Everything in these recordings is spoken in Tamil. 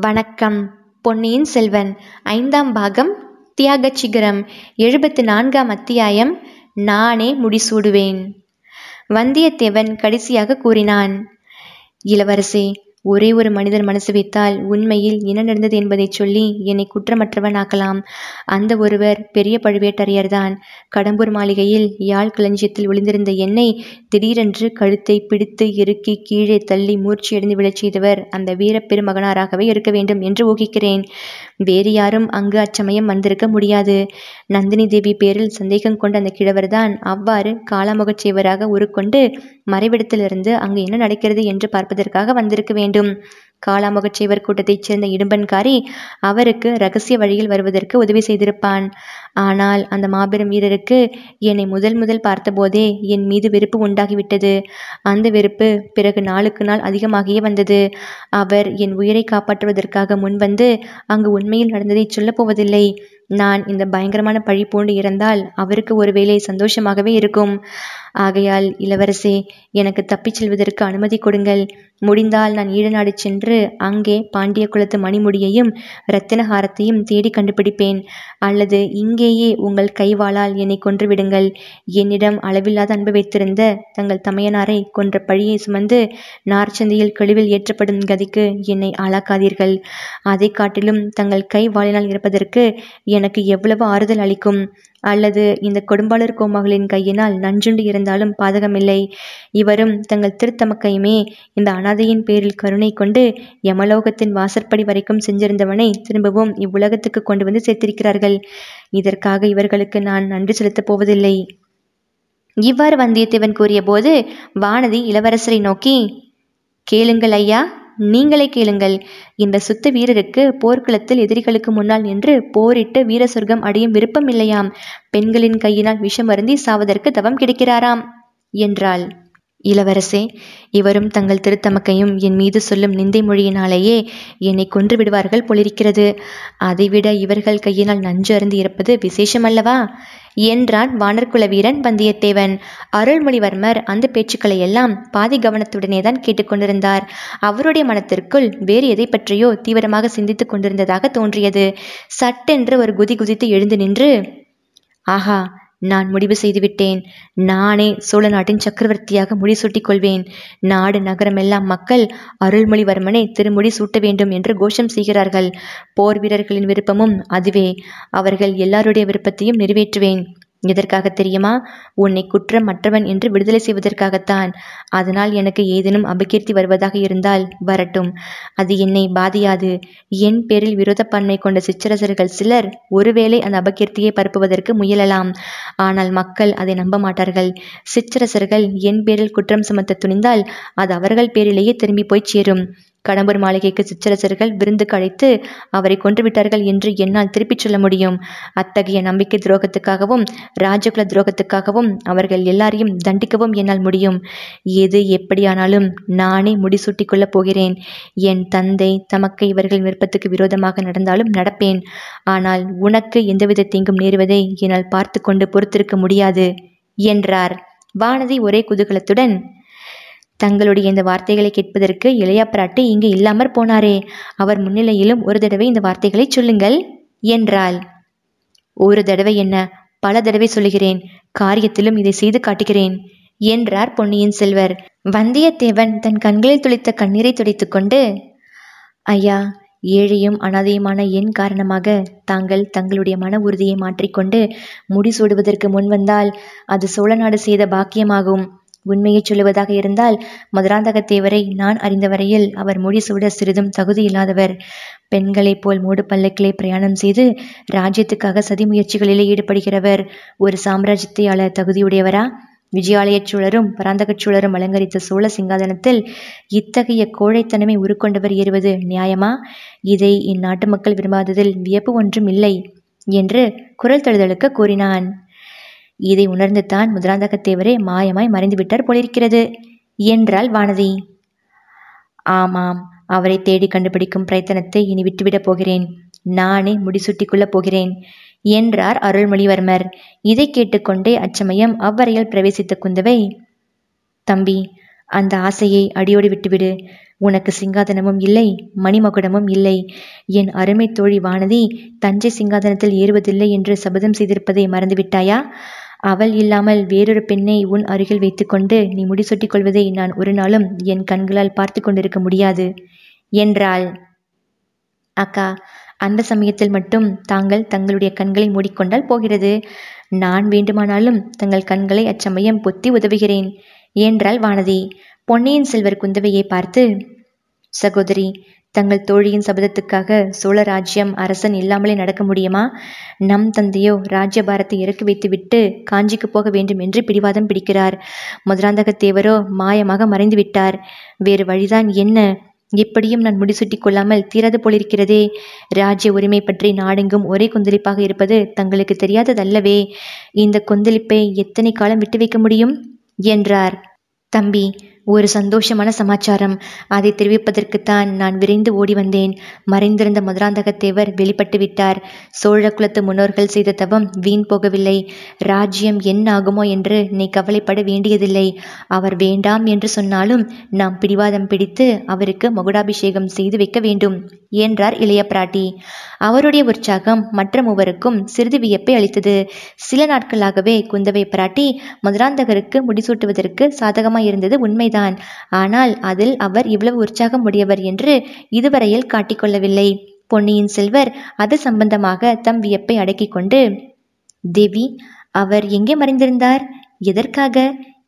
வணக்கம். பொன்னியின் செல்வன் ஐந்தாம் பாகம் தியாகச் சிகரம் எழுபத்து நான்காம் அத்தியாயம் நானே முடிசூடுவேன். வந்தியத்தேவன் கடைசியாக கூறினான் இளவரசே ஒரே ஒரு மனிதர் மனசு வைத்தால் உண்மையில் என்ன நடந்தது என்பதைச் சொல்லி என்னை குற்றமற்றவனாக்கலாம் அந்த ஒருவர் பெரிய பழுவேட்டரையர்தான். கடம்பூர் மாளிகையில் யாழ் களஞ்சியத்தில் ஒளிந்திருந்த என்னை திடீரென்று கழுத்தை பிடித்து இறுக்கி கீழே தள்ளி மூர்ச்சியடைந்து விழச் செய்தவர் அந்த வீரப்பெருமகனாராகவே இருக்க வேண்டும் என்று ஊகிக்கிறேன். வேறு யாரும் அங்கு அச்சமயம் வந்திருக்க முடியாது. நந்தினி தேவி பேரில் சந்தேகம் கொண்ட அந்த கிழவர்தான் அவ்வாறு காலாமுகச் செய்வராக உருக்கொண்டு மறைவிடத்திலிருந்து அங்கு என்ன நடக்கிறது என்று பார்ப்பதற்காக வந்திருக்க வேண்டும். காலாமுகச் காளாமுகச்சேவர் கூட்டத்தைச் சேர்ந்த இடும்பன்காரி அவருக்கு ரகசிய வழியில் வருவதற்கு உதவி செய்திருப்பான். ஆனால் அந்த மாபெரும் வீரருக்கு என்னை முதல் முதல் பார்த்தபோதே என் மீது வெறுப்பு உண்டாகிவிட்டது. அந்த வெறுப்பு பிறகு நாளுக்கு நாள் அதிகமாகியே வந்தது. அவர் என் உயிரை காப்பாற்றுவதற்காக முன்வந்து அங்கு உண்மையில் நடந்ததை சொல்லப் போவதில்லை. நான் இந்த பயங்கரமான பழி பூண்டு இறந்தால் அவருக்கு ஒருவேளை சந்தோஷமாகவே இருக்கும். ஆகையால் இளவரசே எனக்கு தப்பிச் செல்வதற்கு அனுமதி கொடுங்கள். முடிந்தால் நான் ஈழநாடு சென்று அங்கே பாண்டிய குலத்து மணிமுடியையும் இரத்தினஹாரத்தையும் தேடி கண்டுபிடிப்பேன். அல்லது இங்கேயே உங்கள் கைவாளால் என்னை கொன்றுவிடுங்கள் என்னிடம் அளவில்லாத அன்பு வைத்திருந்த தங்கள் தமையனாரை கொன்ற பழியை சுமந்து நார்ச்சந்தையில் கழிவில் ஏற்றப்படும் கதிக்கு என்னை ஆளாக்காதீர்கள். அதை காட்டிலும் தங்கள் கைவாளினால் இருப்பதற்கு எனக்கு எவ்வளவு ஆறுதல் அளிக்கும்? அல்லது இந்த கொடும்பாளர் கோமகளின் கையினால் நஞ்சுண்டு இருந்தாலும் பாதகமில்லை. இவரும் தங்கள் திருத்தமக்கையுமே இந்த அனாதையின் பேரில் கருணை கொண்டு யமலோகத்தின் வாசற்படி வரைக்கும் செஞ்சிருந்தவனை திரும்பவும் இவ்வுலகத்துக்கு கொண்டு வந்து சேர்த்திருக்கிறார்கள். இதற்காக இவர்களுக்கு நான் நன்றி செலுத்தப் போவதில்லை. இவ்வாறு வந்தியத்தேவன் கூறியபோது வானதி இளவரசரை நோக்கி கேளுங்கள் ஐயா நீங்களே கேளுங்கள். இந்த சுத்த வீரருக்கு போர்க்களத்தில் எதிரிகளுக்கு முன்னால் நின்று போரிட்டு வீர சொர்க்கம் அடையும் விருப்பம் இல்லையாம். பெண்களின் கையினால் விஷம் அருந்தி சாவதற்கு தவம் கிடைக்கிறாராம் என்றாள். இளவரசே இவரும் தங்கள் திருத்தமக்கையும் என் மீது சொல்லும் நிந்தை மொழியினாலேயே என்னை கொன்று விடுவார்கள் போலிருக்கிறது. அதைவிட இவர்கள் கையினால் நஞ்சு அருந்தி இருப்பது விசேஷமல்லவா? என்றான் வானர்குல வீரன் வந்தியத்தேவன். அருள்மொழிவர்மர் அந்த பேச்சுக்களை எல்லாம் பாதி கவனத்துடனே தான் கேட்டுக்கொண்டிருந்தார். அவருடைய மனத்திற்குள் வேறு எதை பற்றியோ தீவிரமாக சிந்தித்துக் கொண்டிருந்ததாக தோன்றியது. சட்டென்று ஒரு குதி குதித்து எழுந்து நின்று ஆஹா நான் முடிவு செய்துவிட்டேன். நானே சோழ நாட்டின் சக்கரவர்த்தியாக முடிசூட்டிக் கொள்வேன் நாடு நகரமெல்லாம் மக்கள் அருள்மொழிவர்மனை திருமுடி சூட்ட வேண்டும் என்று கோஷம் செய்கிறார்கள். போர் வீரர்களின் விருப்பமும் அதுவே. அவர்கள் எல்லாருடைய விருப்பத்தையும் நிறைவேற்றுவேன். எதற்காக தெரியுமா? உன்னை குற்றம் மற்றவன் என்று விடுதலை செய்வதற்காகத்தான். அதனால் எனக்கு ஏதேனும் அபகீர்த்தி வருவதாக இருந்தால் வரட்டும். அது என்னை பாதியாது. என் பேரில் விரோதப்பான்மை கொண்ட சிற்றரசர்கள் சிலர் ஒருவேளை அந்த அபகீர்த்தியை பரப்புவதற்கு முயலலாம். ஆனால் மக்கள் அதை நம்ப மாட்டார்கள் சிற்றரசர்கள் என் பேரில் குற்றம் சுமத்த துணிந்தால் அது அவர்கள் பேரிலேயே திரும்பி போய் சேரும். கடம்பூர் மாளிகைக்கு சிற்றரசர்கள் விருந்து கழித்து அவரை கொன்றுவிட்டார்கள் என்று என்னால் திருப்பிச் சொல்ல முடியும். அத்தகைய நம்பிக்கை துரோகத்துக்காகவும் ராஜகுல துரோகத்துக்காகவும் அவர்கள் எல்லாரையும் தண்டிக்கவும் என்னால் முடியும். எது எப்படியானாலும் நானே முடிசூட்டிக் கொள்ளப் போகிறேன். என் தந்தை தமக்கு இவர்கள் விருப்பத்துக்கு விரோதமாக நடந்தாலும் நடப்பேன். ஆனால் உனக்கு எந்தவித தீங்கும் நேருவதை என்னால் பார்த்து கொண்டு பொறுத்திருக்க முடியாது என்றார். வானதி ஒரே குதூகலத்துடன் தங்களுடைய இந்த வார்த்தைகளை கேட்பதற்கு இளையா பிராட்டி இங்கு இல்லாமற் போனாரே. அவர் முன்னிலையிலும் ஒரு தடவை இந்த வார்த்தைகளை சொல்லுங்கள் என்றாள். ஒரு தடவை என்ன? பல தடவை சொல்லுகிறேன் காரியத்திலும் இதை செய்து காட்டுகிறேன் என்றார் பொன்னியின் செல்வர். வந்தியத்தேவன் தன் கண்களில் துளித்த கண்ணீரை துடைத்துக்கொண்டு ஐயா ஏழையும் அனாதையுமான என் காரணமாக தாங்கள் தங்களுடைய மன உறுதியை மாற்றிக்கொண்டு முடிசூடுவதற்கு முன்வந்தால் அது சோழ நாடு செய்த பாக்கியமாகும். உண்மையை சொல்லுவதாக இருந்தால் மதுராந்தகத்தேவரை நான் அறிந்த வரையில் அவர் முடிசூட சிறிதும் தகுதி இல்லாதவர் பெண்களைப் போல் மூடு பல்லக்கிலே பிரயாணம் செய்து ராஜ்யத்துக்காக சதி முயற்சிகளிலே ஈடுபடுகிறவர் ஒரு சாம்ராஜ்யத்தை ஆள தகுதியுடையவரா? விஜயாலயச் சூழரும் பராந்தகச் சூழரும் அலங்கரித்த சோழ சிங்காதனத்தில் இத்தகைய கோழைத்தனமை உருக்கொண்டவர் ஏறுவது நியாயமா? இதை இந்நாட்டு மக்கள் விரும்பாததில் வியப்பு ஒன்றும் இல்லை என்று குரல் தழுதழுக்க கூறினான். இதை உணர்ந்து தான் முதலாந்தகத்தேவரே மாயமாய் மறைந்துவிட்டார் போலிருக்கிறது என்றாள் வானதி. ஆமாம் அவரை தேடி கண்டுபிடிக்கும் பிரயத்தனத்தை இனி விட்டுவிடப் போகிறேன் நானே முடிசூட்டிக்கொள்ளப் போகிறேன் என்றார் அருள்மொழிவர்மர். இதை கேட்டுக்கொண்டே அச்சமயம் அவ்வறையில் பிரவேசித்த குந்தவை தம்பி அந்த ஆசையை அடியோடு விட்டுவிடு. உனக்கு சிங்காதனமும் இல்லை மணிமகுடமும் இல்லை. என் அருமை தோழி வானதி தஞ்சை சிங்காதனத்தில் ஏறுவதில்லை என்று சபதம் செய்திருப்பதை மறந்துவிட்டாயா? அவள் இல்லாமல் வேறொரு பெண்ணை உன் அருகில் வைத்துக்கொண்டு நீ முடிசூட்டிக் கொள்வதை நான் ஒரு நாளும் என் கண்களால் பார்த்து கொண்டிருக்க முடியாது. என்றாள். அக்கா அந்த சமயத்தில் மட்டும் தாங்கள் தங்களுடைய கண்களை மூடிக்கொண்டால் போகிறது. நான் வேண்டுமானாலும் தங்கள் கண்களை அச்சமயம் பொத்தி உதவுகிறேன் என்றாள் வானதி. பொன்னியின் செல்வர் குந்தவையை பார்த்து சகோதரி தங்கள் தோழியின் சபதத்துக்காக சோழ ராஜ்யம் அரசன் இல்லாமலே நடக்க முடியுமா? நம் தந்தையோ ராஜ்யபாரத்தை இறக்கி வைத்துவிட்டு காஞ்சிக்கு போக வேண்டும் என்று பிடிவாதம் பிடிக்கிறார். மதுராந்தகத்தேவரோ மாயமாக மறைந்து விட்டார். வேறு வழிதான் என்ன? எப்படியும் நான் முடிசூட்டிக் கொள்ளாமல் தீராது போலிருக்கிறதே. ராஜ்ய உரிமை பற்றி நாடெங்கும் ஒரே கொந்தளிப்பாக இருப்பது தங்களுக்கு தெரியாததல்லவே. இந்த கொந்தளிப்பை எத்தனை காலம் விட்டு வைக்க முடியும்? என்றார். தம்பி ஒரு சந்தோஷமான சமாச்சாரம். அதை தெரிவிப்பதற்குத்தான் நான் விரைந்து ஓடி வந்தேன். மறைந்திருந்த மதுராந்தகத்தேவர் வெளிப்பட்டு விட்டார். சோழ குலத்து முன்னோர்கள் செய்த தவம் வீண் போகவில்லை. ராஜ்யம் என்ன ஆகுமோ என்று நீ கவலைப்பட வேண்டியதில்லை. அவர் வேண்டாம் என்று சொன்னாலும் நாம் பிடிவாதம் பிடித்து அவருக்கு மகுடாபிஷேகம் செய்து வைக்க வேண்டும் என்றார் இளைய பிராட்டி. அவருடைய உற்சாகம் மற்ற மூவருக்கும் சிறிது வியப்பை அளித்தது. சில நாட்களாகவே குந்தவை பிராட்டி மதுராந்தகருக்கு முடிசூட்டுவதற்கு சாதகமாயிருந்தது உண்மைதான். உண்மைதான் ஆனால் அதில் அவர் இவ்வளவு உற்சாகமுடையவர் என்று இதுவரையில் காட்டிக்கொள்ளவில்லை. பொன்னியின் செல்வர் அது சம்பந்தமாக தம் வியப்பை அடக்கிக் கொண்டு தேவி அவர் எங்கே மறைந்திருந்தார்? எதற்காக?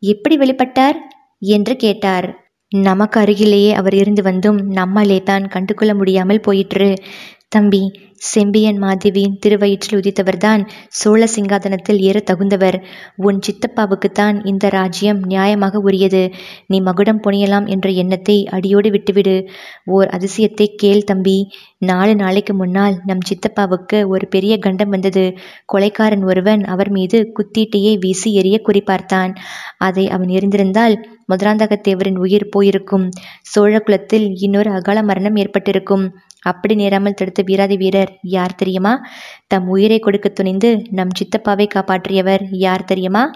எப்படி வெளிப்பட்டார்? என்று கேட்டார். நமக்கு அருகிலேயே அவர் இருந்து வந்தும் நம்மாலே தான் கண்டுகொள்ள முடியாமல் போயிற்று. தம்பி செம்பியன் மாதேவியின் திருவயிற்றில் உதித்தவர்தான் சோழ சிங்காதனத்தில் ஏற தகுந்தவர். உன் சித்தப்பாவுக்குத்தான் இந்த ராஜ்யம் நியாயமாக உரியது. நீ மகுடம் புனையலாம் என்ற எண்ணத்தை அடியோடு விட்டுவிடு. ஓர் அதிசயத்தை கேள் தம்பி. நாலு நாளைக்கு முன்னால் நம் சித்தப்பாவுக்கு ஒரு பெரிய கண்டம் வந்தது. கொலைக்காரன் ஒருவன் அவர் மீது குத்தீட்டையை வீசி எறிய குறிப்பார்த்தான் அதை அவன் எரிந்திருந்தால் மதுராந்தகத்தேவரின் உயிர் போயிருக்கும். சோழ குலத்தில் இன்னொரு அகால மரணம் ஏற்பட்டிருக்கும். அப்படி நேராமல் தடுத்த வீராதி வீரர் யார் தெரியுமா? தம் உயிரை கொடுக்க துணிந்து நம் சித்தப்பாவை காப்பாற்றியவர் யார் தெரியுமா?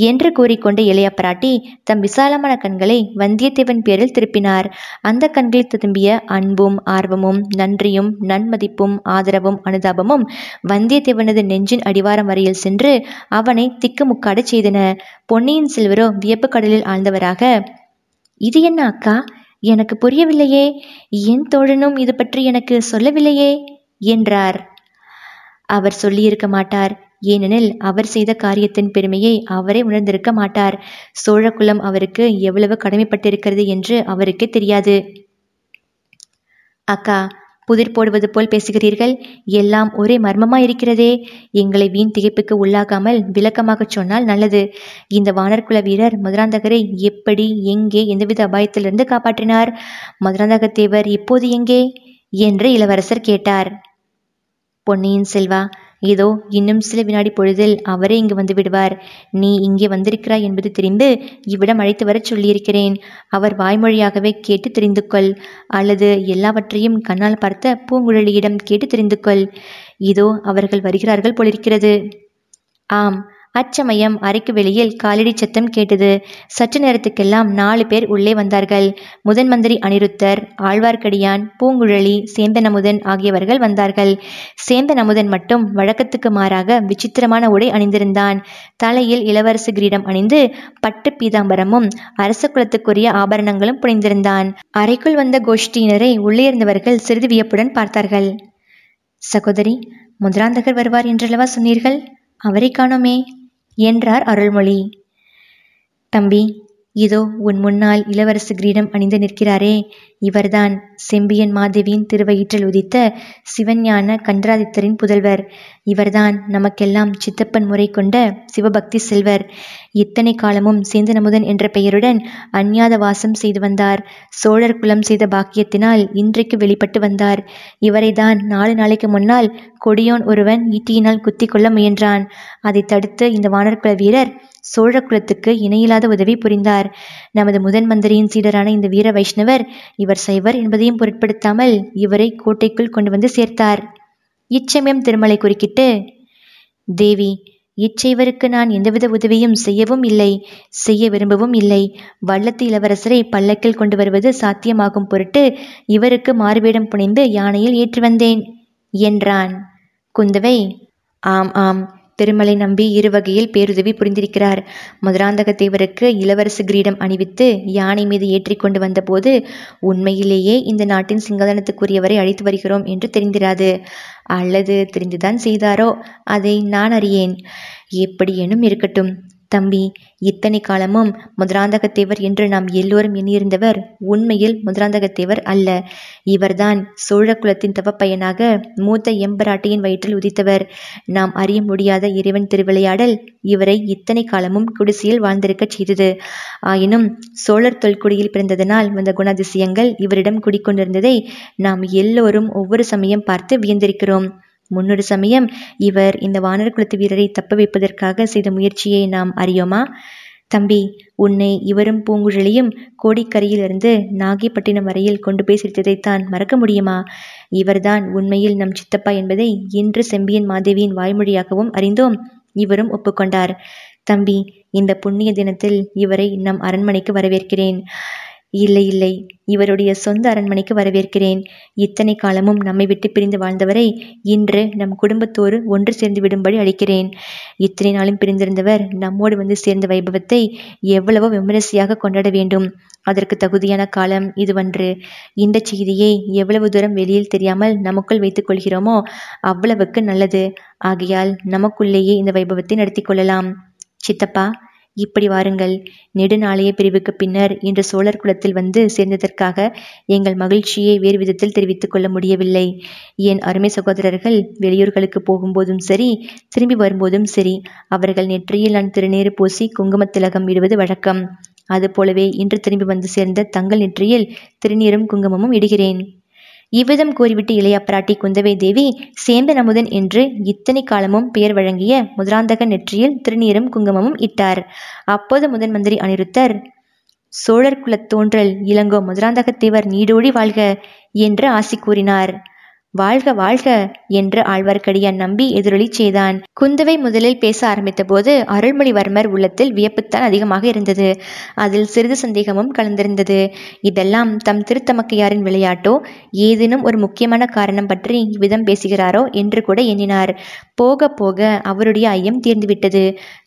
என்று கூறிக்கொண்ட இளைய பிராட்டி தம் விசாலமான கண்களை வந்தியத்தேவன் பேரில் திருப்பினார். அந்த கண்களில் திரும்பிய அன்பும் ஆர்வமும் நன்றியும் நன்மதிப்பும் ஆதரவும் அனுதாபமும் வந்தியத்தேவனது நெஞ்சின் அடிவாரம் வரையில் சென்று அவனை திக்குமுக்காடச் செய்தன. பொன்னியின் செல்வரோ வியப்பு கடலில் ஆழ்ந்தவராக இது என்ன அக்கா? எனக்கு புரியவில்லையே. என் தோழனும் இது பற்றி எனக்கு சொல்லவில்லையே என்றார். அவர் சொல்லியிருக்க மாட்டார். ஏனெனில் அவர் செய்த காரியத்தின் பெருமையை அவரே உணர்ந்திருக்க மாட்டார். சோழகுலம் அவருக்கு எவ்வளவு கடமைப்பட்டிருக்கிறது என்று அவருக்கே தெரியாது. அக்கா புதிர் போடுவது போல் பேசுகிறீர்கள். எல்லாம் ஒரே மர்மமா இருக்கிறதே எங்களை வீண் திகைப்புக்கு உள்ளாகாமல் விளக்கமாகச் சொன்னால் நல்லது. இந்த வானர்குல வீரர் மதுராந்தகரை எப்படி எங்கே எந்தவித அபாயத்திலிருந்து காப்பாற்றினார்? மதுராந்தகத்தேவர் இப்போது எங்கே? என்று இளவரசர் கேட்டார். பொன்னியின் செல்வா இதோ இன்னும் சில வினாடி பொழுதில் அவரே இங்கு வந்து விடுவார். நீ இங்கே வந்திருக்கிறாய் என்பது தெரிந்து இவ்விடம் அழைத்து வரச் சொல்லியிருக்கிறேன். அவர் வாய்மொழியாகவே கேட்டு தெரிந்து கொள். அல்லது எல்லாவற்றையும் கண்ணால் பார்த்த பூங்குழலியிடம் கேட்டு தெரிந்து கொள். இதோ அவர்கள் வருகிறார்கள் போலிருக்கிறது. ஆம் அச்சமயம் அறைக்கு வெளியில் காலடி சத்தம் கேட்டது. சற்று நேரத்துக்கெல்லாம் நாலு பேர் உள்ளே வந்தார்கள். முதன் மந்திரி அனிருத்தர் ஆழ்வார்க்கடியான் பூங்குழலி சேந்தனமுதன் ஆகியவர்கள் வந்தார்கள். சேந்தனமுதன் மட்டும் வழக்கத்துக்கு மாறாக விசித்திரமான உடை அணிந்திருந்தான். தலையில் இளவரசு கிரீடம் அணிந்து பட்டு பீதாம்பரமும் அரச குலத்துக்குரிய ஆபரணங்களும் புனைந்திருந்தான். அறைக்குள் வந்த கோஷ்டியினரை உள்ளே இருந்தவர்கள் சிறிது வியப்புடன் பார்த்தார்கள். சகோதரி முதுராந்தகர் வருவார் என்றல்லவா சொன்னீர்கள்? அவரை காணோமே. என்றார் அருள்மொழி. தம்பி இதோ உன் முன்னால் இளவரசு கிரீடம் அணிந்து நிற்கிறாரே. இவர்தான் செம்பியன் மாதேவியின் திருவயிற்றில் உதித்த சிவஞான கண்டராதித்தரின் புதல்வர். இவர்தான் நமக்கெல்லாம் சித்தப்பன் முறை கொண்ட சிவபக்தி செல்வர். இத்தனை காலமும் சேந்தனமுதன் என்ற பெயருடன் அந்நியாத வாசம் செய்து வந்தார். சோழர் குலம் செய்த பாக்கியத்தினால் இன்றைக்கு வெளிப்பட்டு வந்தார். இவரைதான் நாலு நாளைக்கு முன்னால் கொடியோன் ஒருவன் ஈட்டியினால் குத்தி கொள்ள முயன்றான். அதை தடுத்து இந்த வானர்குல வீரர் சோழகுலத்துக்கு இணையில்லாத உதவி புரிந்தார். நமது முதன் மந்திரியின் சீடரான இந்த வீர வைஷ்ணவர் இவர் சைவர் என்பதையும் பொருட்படுத்தாமல் இவரை கோட்டைக்குள் கொண்டு வந்து சேர்த்தார். இச்சமயம் திருமலை குறுக்கிட்டு தேவி இச்சைவருக்கு நான் எந்தவித உதவியும் செய்யவும் இல்லை செய்ய விரும்பவும் இல்லை. வள்ளத்து இளவரசரை பல்லக்கில் கொண்டு வருவது சாத்தியமாகும் பொருட்டு இவருக்கு மாறுவேடம் புனைந்து யானையில் ஏற்றி வந்தேன் என்றான். குந்தவை ஆம் ஆம். திருமலை நம்பி இரு வகையில் பேருதவி புரிந்திருக்கிறார். மதுராந்தக தேவருக்கு இளவரசு கிரீடம் அணிவித்து யானை மீது ஏற்றி கொண்டு வந்தபோது உண்மையிலேயே இந்த நாட்டின் சிங்காதனத்துக்குரியவரை அழைத்து வருகிறோம் என்று தெரிந்திராது. அல்லது தெரிந்துதான் செய்தாரோ அதை நான் அறியேன். எப்படியேனும் இருக்கட்டும். தம்பி இத்தனை காலமும் மதுராந்தகத்தேவர் என்று நாம் எல்லோரும் எண்ணியிருந்தவர் உண்மையில் மதுராந்தகத்தேவர் அல்ல. இவர்தான் சோழ குலத்தின் தவப்பயனாக மூத்த எம்பராட்டியின் வயிற்றில் உதித்தவர். நாம் அறிய முடியாத இறைவன் திருவிளையாடல் இவரை இத்தனை காலமும் குடிசையில் வாழ்ந்திருக்கச் செய்தது. ஆயினும் சோழர் தொல்குடியில் பிறந்ததனால் வந்த குணாதிசயங்கள் இவரிடம் குடிக்கொண்டிருந்ததை நாம் எல்லோரும் ஒவ்வொரு சமயம் பார்த்து வியந்திருக்கிறோம். முன்னொரு சமயம் இவர் இந்த வானர் குலத்து வீரரை தப்ப வைப்பதற்காக செய்த முயற்சியை நாம் அறியோமா? தம்பி உன்னை இவரும் பூங்குழலியும் கோடிக்கரையிலிருந்து நாகைப்பட்டினம் வரையில் கொண்டு போய் சேர்த்ததைத்தான் மறக்க முடியுமா? இவர்தான் உண்மையில் நம் சித்தப்பா என்பதை இன்று செம்பியன் மாதேவியின் வாய்மொழியாகவும் அறிந்தோம். இவரும் ஒப்புக்கொண்டார். தம்பி இந்த புண்ணிய தினத்தில் இவரை நம் அரண்மனைக்கு வரவேற்கிறேன். இல்லை இல்லை. இவருடைய சொந்த அரண்மனைக்கு வரவேற்கிறேன். இத்தனை காலமும் நம்மை விட்டு பிரிந்து வாழ்ந்தவரை இன்று நம் குடும்பத்தோடு ஒன்று சேர்ந்து விடும்படி அளிக்கிறேன் இத்தனை நாளும் பிரிந்திருந்தவர் நம்மோடு வந்து சேர்ந்த வைபவத்தை எவ்வளவோ விமரிசையாக கொண்டாட வேண்டும். அதற்கு தகுதியான காலம் இதுவன்று. இந்த செய்தியை எவ்வளவு தூரம் வெளியில் தெரியாமல் நமக்குள் வைத்துக் கொள்கிறோமோ அவ்வளவுக்கு நல்லது. ஆகையால் நமக்குள்ளேயே இந்த வைபவத்தை நடத்தி கொள்ளலாம். சித்தப்பா இப்படி வாருங்கள். நெடுநாளைய பிரிவுக்கு பின்னர் இன்று சோழர் குலத்தில் வந்து சேர்ந்ததற்காக எங்கள் மகிழ்ச்சியை வேறு விதத்தில் தெரிவித்துக் கொள்ள முடியவில்லை. என் அருமை சகோதரர்கள் வெளியூர்களுக்கு போகும்போதும் சரி திரும்பி வரும்போதும் சரி அவர்கள் நெற்றியில் நான் திருநீறு பூசி குங்குமத் திலகம் இடுவது வழக்கம். அதுபோலவே இன்று திரும்பி வந்து சேர்ந்த தங்கள் நெற்றியில் திருநீரும் குங்குமமும் இடுகிறேன். இவ்விதம் கூறிவிட்டு இளைய பிராட்டி குந்தவை தேவி சேந்தன் அமுதன் என்று இத்தனை காலமும் பெயர் வழங்கிய முதலாந்தக நெற்றியில் திருநீரும் குங்குமமும் இட்டார். அப்போது முதன் மந்திரி அனிருத்தர் சோழர் குலத் தோன்றல் இளங்கோ முதலாந்தகத்தேவர் நீடோடி வாழ்க என்று ஆசி கூறினார். வாழ்க வாழ்க என்று ஆழ்வார்க்கடியான் நம்பி எதிரொலி செய்தான். குந்தவை முதலில் பேச ஆரம்பித்த போது அருள்மொழிவர்மர் உள்ளத்தில் வியப்புத்தான் அதிகமாக இருந்தது. அதில் சிறிது சந்தேகமும் கலந்திருந்தது. இதெல்லாம் தம் திருத்தமக்கையாரின் விளையாட்டோ? ஏதேனும் ஒரு முக்கியமான காரணம் பற்றி இவ்விதம் பேசுகிறாரோ? என்று கூட எண்ணினார். போக போக அவருடைய ஐயம் தீர்ந்துவிட்டது.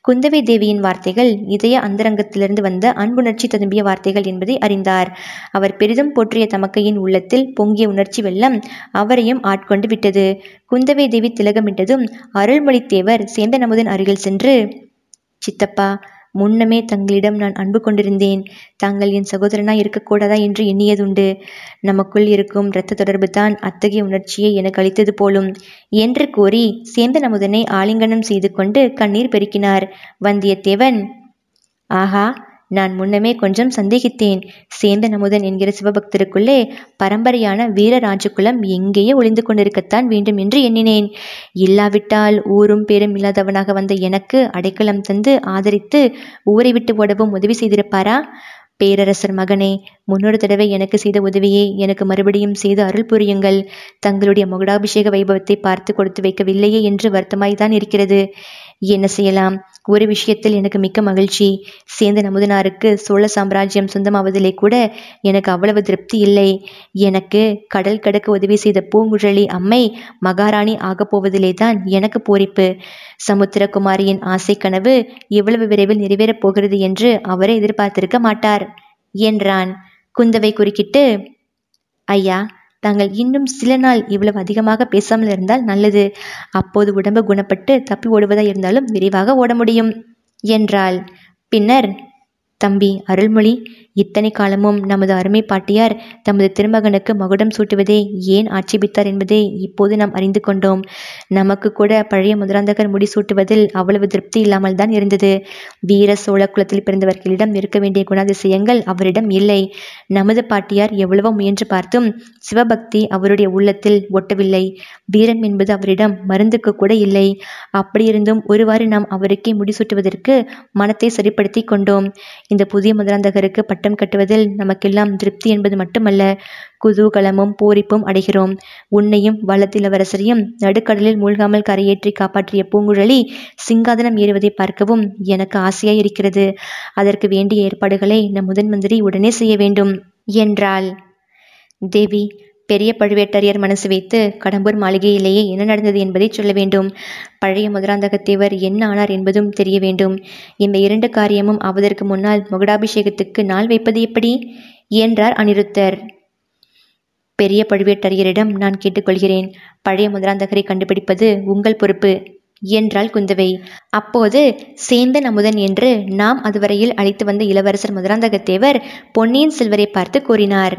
குந்தவை தேவியின் வார்த்தைகள் இதய அந்தரங்கத்திலிருந்து வந்த அன்புணர்ச்சி ததும்பிய வார்த்தைகள் என்பதை அறிந்தார். அவர் பெரிதும் போற்றிய தமக்கையின் உள்ளத்தில் பொங்கிய உணர்ச்சி வெள்ளம் அவரையும் ஆட்கொண்டு விட்டது. குந்தவை தேவி திலகமிட்டதும் அருள்மொழித்தேவர் சேந்தன் அமுதன் அருகில் சென்று சித்தப்பா முன்னமே தங்களிடம் நான் அன்பு கொண்டிருந்தேன். தாங்கள் என் சகோதரனாய் இருக்கக்கூடாதா என்று எண்ணியதுண்டு. நமக்குள் இருக்கும் இரத்த தொடர்பு தான் அத்தகைய உணர்ச்சியை எனக்கு அளித்தது போலும். என்று கூறி சேந்தன் அமுதனை ஆலிங்கனம் செய்து கொண்டு கண்ணீர் பெருக்கினார். வந்தியத்தேவன் ஆஹா! நான் முன்னமே கொஞ்சம் சந்தேகித்தேன். சேந்தன் அமுதன் என்கிற சிவபக்தருக்குள்ளே பரம்பரையான வீரராஜகுலம் எங்கேயே ஒளிந்து கொண்டிருக்கத்தான் வேண்டும் என்று எண்ணினேன். இல்லாவிட்டால் ஊரும் பேரும் இல்லாதவனாக வந்த எனக்கு அடைக்கலம் தந்து ஆதரித்து ஊரை விட்டு ஓடவும் உதவி செய்திருப்பாரா? பேரரசர் மகனே முன்னொரு தடவை எனக்கு செய்த உதவியை எனக்கு மறுபடியும் செய்து அருள் புரியுங்கள். தங்களுடைய முகடாபிஷேக வைபவத்தை பார்த்து கொடுத்து வைக்கவில்லையே என்று வருத்தமாய்தான் இருக்கிறது. என்ன செய்யலாம்? ஒரு விஷயத்தில் எனக்கு மிக்க மகிழ்ச்சி. சேர்ந்த நமுதனாருக்கு சோழ சாம்ராஜ்யம் சொந்தமாவதிலே கூட எனக்கு அவ்வளவு திருப்தி இல்லை. எனக்கு கடல் கடக்க உதவி செய்த பூங்குழலி அம்மை மகாராணி ஆகப் போவதிலே தான் எனக்கு பூரிப்பு. சமுத்திரகுமாரியின் ஆசை கனவு எவ்வளவு விரைவில் நிறைவேறப் போகிறது என்று அவரை எதிர்பார்த்திருக்க மாட்டார் என்றான். குந்தவை குறுக்கிட்டு ஐயா தாங்கள் இன்னும் சில நாள் இவ்வளவு அதிகமாக பேசாமல் இருந்தால் நல்லது. அப்போது உடம்பு குணப்பட்டு தப்பி ஓடுவதா இருந்தாலும் விரைவாக ஓட முடியும் என்றாள். பின்னர் தம்பி அருள்மொழி இத்தனை காலமும் நமது அருமை பாட்டியார் தமது திருமகனுக்கு மகுடம் சூட்டுவதை ஏன் ஆட்சேபித்தார் என்பதை இப்போது நாம் அறிந்து கொண்டோம். நமக்கு கூட பழைய முதலாந்தகர் முடி சூட்டுவதில் அவ்வளவு திருப்தி இல்லாமல் தான் இருந்தது. வீர சோழ குலத்தில் பிறந்தவர்களிடம் இருக்க வேண்டிய குணாதிசயங்கள் அவரிடம் இல்லை. நமது பாட்டியார் எவ்வளவோ முயன்று பார்த்தும் சிவபக்தி அவருடைய உள்ளத்தில் ஒட்டவில்லை. வீரம் என்பது அவரிடம் மருந்துக்கு கூட இல்லை. அப்படியிருந்தும் ஒருவாறு நாம் அவருக்கே முடிசூட்டுவதற்கு மனத்தை சரிப்படுத்தி கொண்டோம். இந்த புதிய முதலாந்தகருக்கு பட்ட கட்டம் கட்டுவதில் நமக்கெல்லாம் திருப்தி என்பது மட்டுமல்ல. குதூகலமும் பூரிப்பும் அடைகிறோம். உன்னையும் வளத்திலவரசரையும் நடுக்கடலில் மூழ்காமல் கரையேற்றி காப்பாற்றிய பூங்குழலி சிங்காதனம் ஏறுவதை பார்க்கவும் எனக்கு ஆசையாய் இருக்கிறது. அதற்கு வேண்டிய ஏற்பாடுகளை நம் முதன் மந்திரி உடனே செய்ய வேண்டும். என்றாள். தேவி பெரிய பழுவேட்டரையர் மனசு வைத்து கடம்பூர் மாளிகையிலேயே என்ன நடந்தது என்பதை சொல்ல வேண்டும். பழைய மதுராந்தகத்தேவர் என்ன ஆனார் என்பதும் தெரிய வேண்டும். இந்த இரண்டு காரியமும் ஆவதற்கு முன்னால் முகடாபிஷேகத்துக்கு நாள் வைப்பது எப்படி? என்றார் அனிருத்தர். பெரிய பழுவேட்டரையரிடம் நான் கேட்டுக்கொள்கிறேன். பழைய மதுராந்தகரை கண்டுபிடிப்பது உங்கள் பொறுப்பு என்றாள் குந்தவை. அப்போது சேந்தன் அமுதன் என்று நாம் அதுவரையில் அழைத்து வந்த இளவரசர் மதுராந்தகத்தேவர் பொன்னியின் செல்வரை பார்த்து கூறினார்.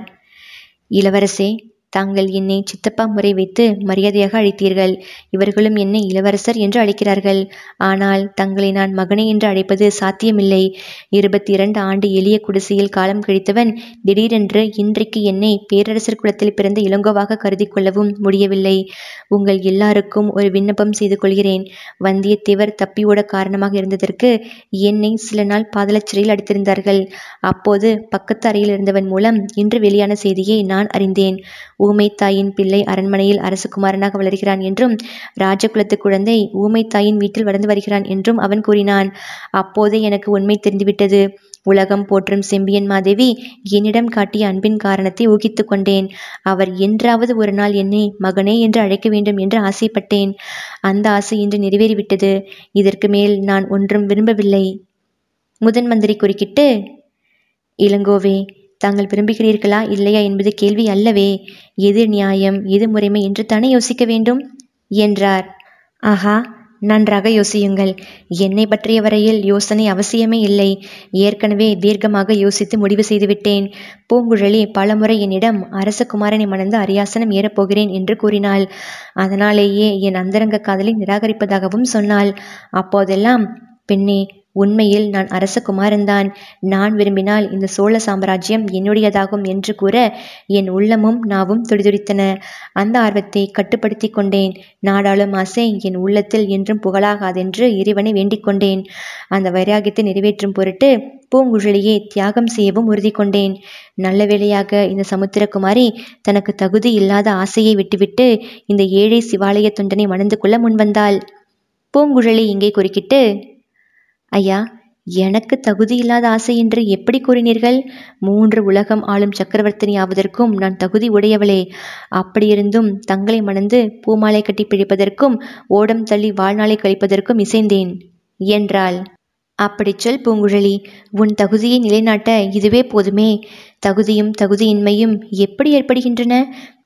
இளவரசே தாங்கள் என்னை சித்தப்பா முறை வைத்து மரியாதையாக அழைத்தீர்கள். இவர்களும் என்னை இளவரசர் என்று அழைக்கிறார்கள். ஆனால் தங்களை நான் மகனை என்று அழைப்பது சாத்தியமில்லை. இருபத்தி இரண்டு ஆண்டு எளிய குடிசையில் காலம் கழித்தவன் திடீரென்று இன்றைக்கு என்னை பேரரசர் குலத்தில் பிறந்த இளங்கோவாக கருதி கொள்ளவும் முடியவில்லை. உங்கள் எல்லாருக்கும் ஒரு விண்ணப்பம் செய்து கொள்கிறேன். வந்தியத்தேவர் தப்பியோட காரணமாக இருந்ததற்கு என்னை சில நாள் பாதலச்சிறையில் அடித்திருந்தார்கள். அப்போது பக்கத்து அறையில் இருந்தவன் மூலம் இன்று வெளியான செய்தியை நான் அறிந்தேன். ஊமைத்தாயின் பிள்ளை அரண்மனையில் அரசகுமாரனாக வளர்கிறான் என்றும் ராஜகுலத்து குழந்தை ஊமைத்தாயின் வீட்டில் வளர்ந்து வருகிறான் என்றும் அவன் கூறினான். அப்போதே எனக்கு உண்மை தெரிந்துவிட்டது. உலகம் போற்றும் செம்பியன் மாதேவி என்னிடம் காட்டிய அன்பின் காரணத்தை ஊகித்து கொண்டேன். அவர் என்றாவது ஒரு நாள் என்னை மகனே என்று அழைக்க வேண்டும் என்று ஆசைப்பட்டேன். அந்த ஆசை இன்று நிறைவேறிவிட்டது. இதற்கு மேல் நான் ஒன்றும் விரும்பவில்லை. முதன் மந்திரி குறுக்கிட்டு இளங்கோவே தாங்கள் விரும்புகிறீர்களா இல்லையா என்பது கேள்வி அல்லவே. எது நியாயம் எது முறைமை என்று தானே யோசிக்க வேண்டும்? என்றார். ஆஹா நன்றாக யோசியுங்கள். என்னை பற்றிய வரையில் யோசனை அவசியமே இல்லை. ஏற்கனவே தீர்க்கமாக யோசித்து முடிவு செய்துவிட்டேன். பூங்குழலி பலமுறை என்னிடம் அரசகுமாரனை மணந்து அரியாசனம் ஏறப்போகிறேன் என்று கூறினாள். அதனாலேயே என் அந்தரங்க காதலை நிராகரிப்பதாகவும் சொன்னாள். அப்போதெல்லாம் பெண்ணே உண்மையில் நான் அரசகுமாரன்தான். நான் விரும்பினால் இந்த சோழ சாம்ராஜ்யம் என்னுடையதாகும் என்று கூற என் உள்ளமும் நாவும் துடிதுடித்தன. அந்த ஆர்வத்தை கட்டுப்படுத்தி கொண்டேன். நாடாளும் ஆசை என் உள்ளத்தில் என்றும் புகழாகாதென்று இறைவனை வேண்டிக் கொண்டேன். அந்த வைராகியத்தை நிறைவேற்றும் பொருட்டு பூங்குழலியை தியாகம் செய்யவும் உறுதி கொண்டேன். நல்ல வேளையாக இந்த சமுத்திரகுமாரி தனக்கு தகுதி இல்லாத ஆசையை விட்டுவிட்டு இந்த ஏழை சிவாலய தொண்டனை மணந்து கொள்ள முன்வந்தாள். பூங்குழலி இங்கே குறுக்கிட்டு ஐயா எனக்கு தகுதியில்லாத ஆசை என்று எப்படி கூறினீர்கள்? மூன்று உலகம் ஆளும் சக்கரவர்த்தினி ஆவதற்கும் நான் தகுதி உடையவளே. அப்படியிருந்தும் தங்களை மணந்து பூமாலை கட்டி பிடிப்பதற்கும் ஓடம் தள்ளி வாழ்நாளை கழிப்பதற்கும் இசைந்தேன். என்றாள். அப்படிச் சொல் பூங்குழலி. உன் தகுதியை நிலைநாட்ட இதுவே போதுமே. தகுதியும் தகுதியின்மையும் எப்படி ஏற்படுகின்றன?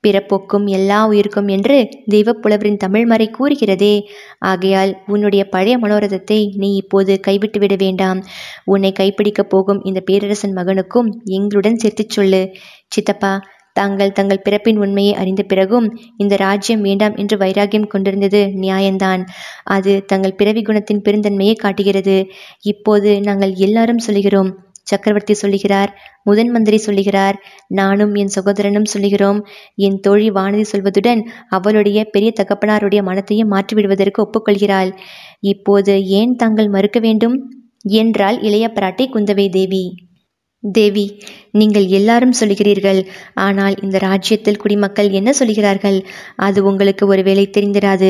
பிறப்போக்கும் எல்லா உயிருக்கும் என்று தெய்வப்புலவரின் தமிழ்மறை கூறுகிறதே. ஆகையால் உன்னுடைய பழைய மனோரதத்தை நீ இப்போது கைவிட்டு விட வேண்டாம். உன்னை கைப்பிடிக்கப் போகும் இந்த பேரரசன் மகனுக்கும் எங்களுடன் சேர்த்துச் சொல்லு. சித்தப்பா தாங்கள் தங்கள் பிறப்பின் உண்மையை அறிந்த பிறகும் இந்த ராஜ்யம் வேண்டாம் என்று வைராகியம் கொண்டிருந்தது நியாயம்தான் அது தங்கள் பிறவி குணத்தின் பெருந்தன்மையை காட்டுகிறது. இப்போது நாங்கள் எல்லாரும் சொல்லுகிறோம் சக்கரவர்த்தி சொல்லுகிறார் முதன் மந்திரி சொல்லுகிறார் நானும் என் சகோதரனும் சொல்லுகிறோம். என் தோழி வானதி சொல்வதுடன் அவளுடைய பெரிய தகப்பனாருடைய மனத்தையும் மாற்றிவிடுவதற்கு ஒப்புக்கொள்கிறாள். இப்போது ஏன் தாங்கள் மறுக்க வேண்டும்? என்றாள் இளைய பிராட்டி குந்தவை தேவி. தேவி நீங்கள் எல்லாரும் சொல்லுகிறீர்கள். ஆனால் இந்த ராஜ்யத்தில் குடிமக்கள் என்ன சொல்கிறார்கள் அது உங்களுக்கு ஒருவேளை தெரிந்திராது.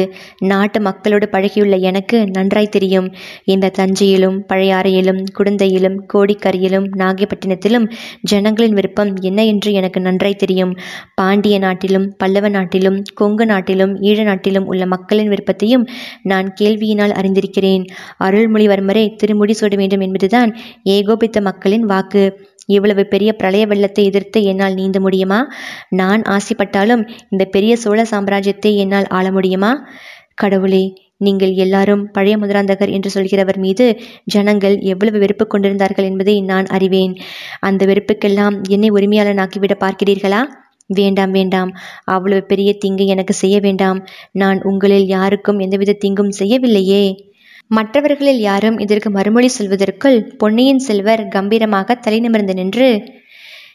நாட்டு மக்களோடு பழகியுள்ள எனக்கு நன்றாய் தெரியும். இந்த தஞ்சையிலும் பழையாறையிலும் குடந்தையிலும் கோடிக்கரையிலும் நாகைப்பட்டினத்திலும் ஜனங்களின் விருப்பம் என்ன என்று எனக்கு நன்றாய் தெரியும். பாண்டிய நாட்டிலும் பல்லவ நாட்டிலும் கொங்கு நாட்டிலும் ஈழ நாட்டிலும் உள்ள மக்களின் விருப்பத்தையும் நான் கேள்வியினால் அறிந்திருக்கிறேன். அருள்மொழிவர்மரை திருமுடி சூட வேண்டும் என்பதுதான் ஏகோபித்த மக்களின் வாக்கு. இவ்வளவு பெரிய பிரளய வெள்ளத்தை எதிர்த்து என்னால் நீந்த முடியுமா? நான் ஆசைப்பட்டாலும் இந்த பெரிய சோழ சாம்ராஜ்யத்தை என்னால் ஆள முடியுமா? கடவுளே நீங்கள் எல்லாரும் பழைய முதலாந்தகர் என்று சொல்கிறவர் மீது ஜனங்கள் எவ்வளவு வெறுப்பு கொண்டிருந்தார்கள் என்பதை நான் அறிவேன். அந்த வெறுப்புக்கெல்லாம் என்னை உரிமையாளனாக்கிவிட பார்க்கிறீர்களா? வேண்டாம் வேண்டாம். அவ்வளவு பெரிய தீங்கை எனக்கு செய்ய வேண்டாம். நான் உங்களில் யாருக்கும் எந்தவித தீங்கும் செய்யவில்லையே. மற்றவர்களில் யாரும் இதற்கு மறுமொழி சொல்வதற்குள் பொன்னியின் செல்வர் கம்பீரமாக தலை நிமிர்ந்து நின்று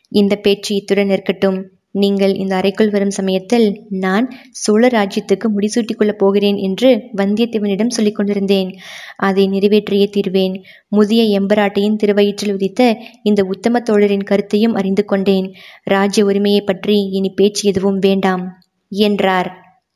இந்த பேச்சு இத்துடன் இருக்கட்டும். நீங்கள் இந்த அறைக்குள் வரும் சமயத்தில் நான் சோழ ராஜ்யத்துக்கு முடிசூட்டிக் கொள்ளப் போகிறேன் என்று வந்தியத்தேவனிடம் சொல்லிக் கொண்டிருந்தேன். அதை நிறைவேற்றியே தீர்வேன். முதிய எம்பராட்டையின் திருவயிற்றில் உதித்த இந்த உத்தம தோழரின் கருத்தையும் அறிந்து கொண்டேன். ராஜ்ய உரிமையை பற்றி இனி பேச்சு எதுவும் வேண்டாம் என்றார்.